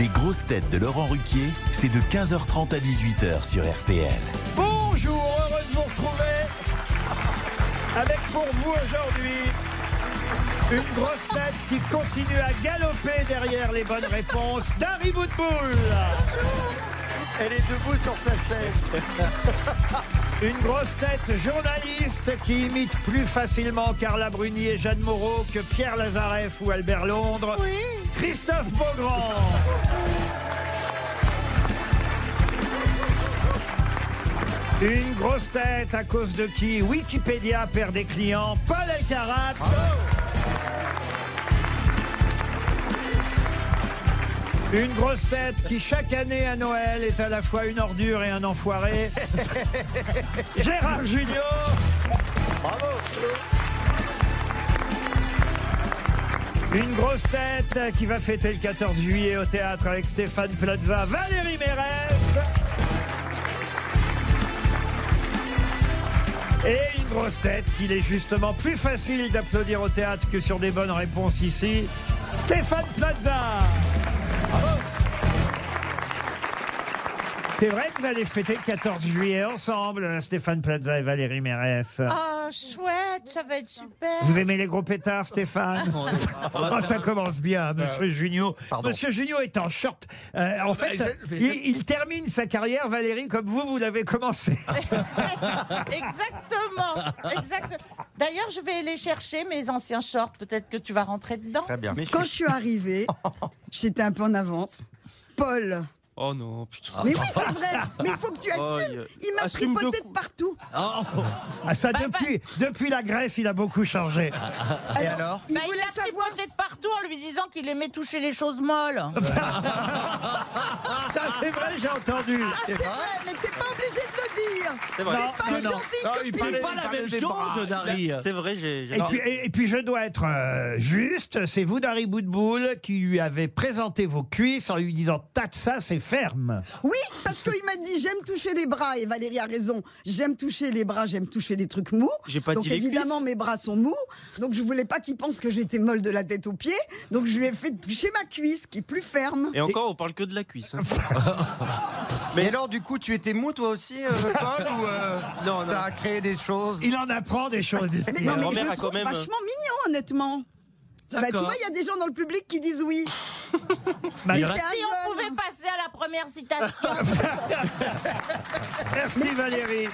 Les grosses têtes de Laurent Ruquier, c'est de 15h30 à 18h sur RTL. Bonjour, heureux de vous retrouver avec pour vous aujourd'hui une grosse tête qui continue à galoper derrière les bonnes réponses, Dari Boudboul. Elle est debout sur sa chaise. Une grosse tête journaliste qui imite plus facilement Carla Bruni et Jeanne Moreau que Pierre Lazareff ou Albert Londres. Christophe Beaugrand. Une grosse tête à cause de qui Wikipédia perd des clients. Paul Elkarat. Une grosse tête qui chaque année à Noël est à la fois une ordure et un enfoiré. Gérard Junior. Bravo. Une grosse tête qui va fêter le 14 juillet au théâtre avec Stéphane Plaza, Valérie Mérez. Et une grosse tête qu'il est justement plus facile d'applaudir au théâtre que sur des bonnes réponses ici, Stéphane Plaza. C'est vrai que vous allez fêter le 14 juillet ensemble, Stéphane Plaza et Valérie Mérès. Ah, chouette, ça va être super. Vous aimez les gros pétards, Stéphane Oh, ça commence bien, Monsieur Junio. Monsieur Junio est en short. Euh, en fait, il, il termine sa carrière, Valérie, comme vous, vous l'avez commencé. Exactement. exact. D'ailleurs, je vais les chercher, mes anciens shorts. Peut-être que tu vas rentrer dedans. Très bien. Quand je suis arrivée, j'étais un peu en avance. Paul. Oh non, putain. Mais oui, c'est vrai. Mais il faut que tu Oh, assumes. il- m'a assume tripoté de cou- partout. Ah, ça, depuis, depuis la Grèce, il a beaucoup changé. Et alors Il Bah, voulait il a savoir. tripoté de partout en lui disant qu'il aimait toucher les choses molles. Ça, c'est vrai, j'ai entendu. Ah, c'est vrai, mais t'es pas obligé de le dire. C'est vrai. Non, Pas gentil que il t'es. parlait pas la même chose, Dari. C'est vrai, j'ai. j'ai- Et puis, et, et puis, je dois être euh, juste, c'est vous, Dari Boudboul, qui lui avez présenté vos cuisses en lui disant « Tate ça, c'est ferme Oui, parce qu'il m'a dit j'aime toucher les bras et Valérie a raison. J'aime toucher les bras, j'aime toucher les trucs mous. J'ai pas donc dit les évidemment mes bras sont mous. Donc je voulais pas qu'il pense que j'étais molle de la tête aux pieds. Donc je lui ai fait toucher ma cuisse qui est plus ferme. Et encore, on parle que de la cuisse. hein. Mais alors, du coup, tu étais mou toi aussi, euh, Paul Ou euh, Non, ça non. a créé des choses ». Il en apprend des choses ici. Mais non, mais je grand-mère le a trouve quand même- vachement mignon, honnêtement. Bah, tu vois, il y a des gens dans le public qui disent oui. Bah, Mais c'est un Si on jeune. pouvait passer à la première citation. Merci Valérie.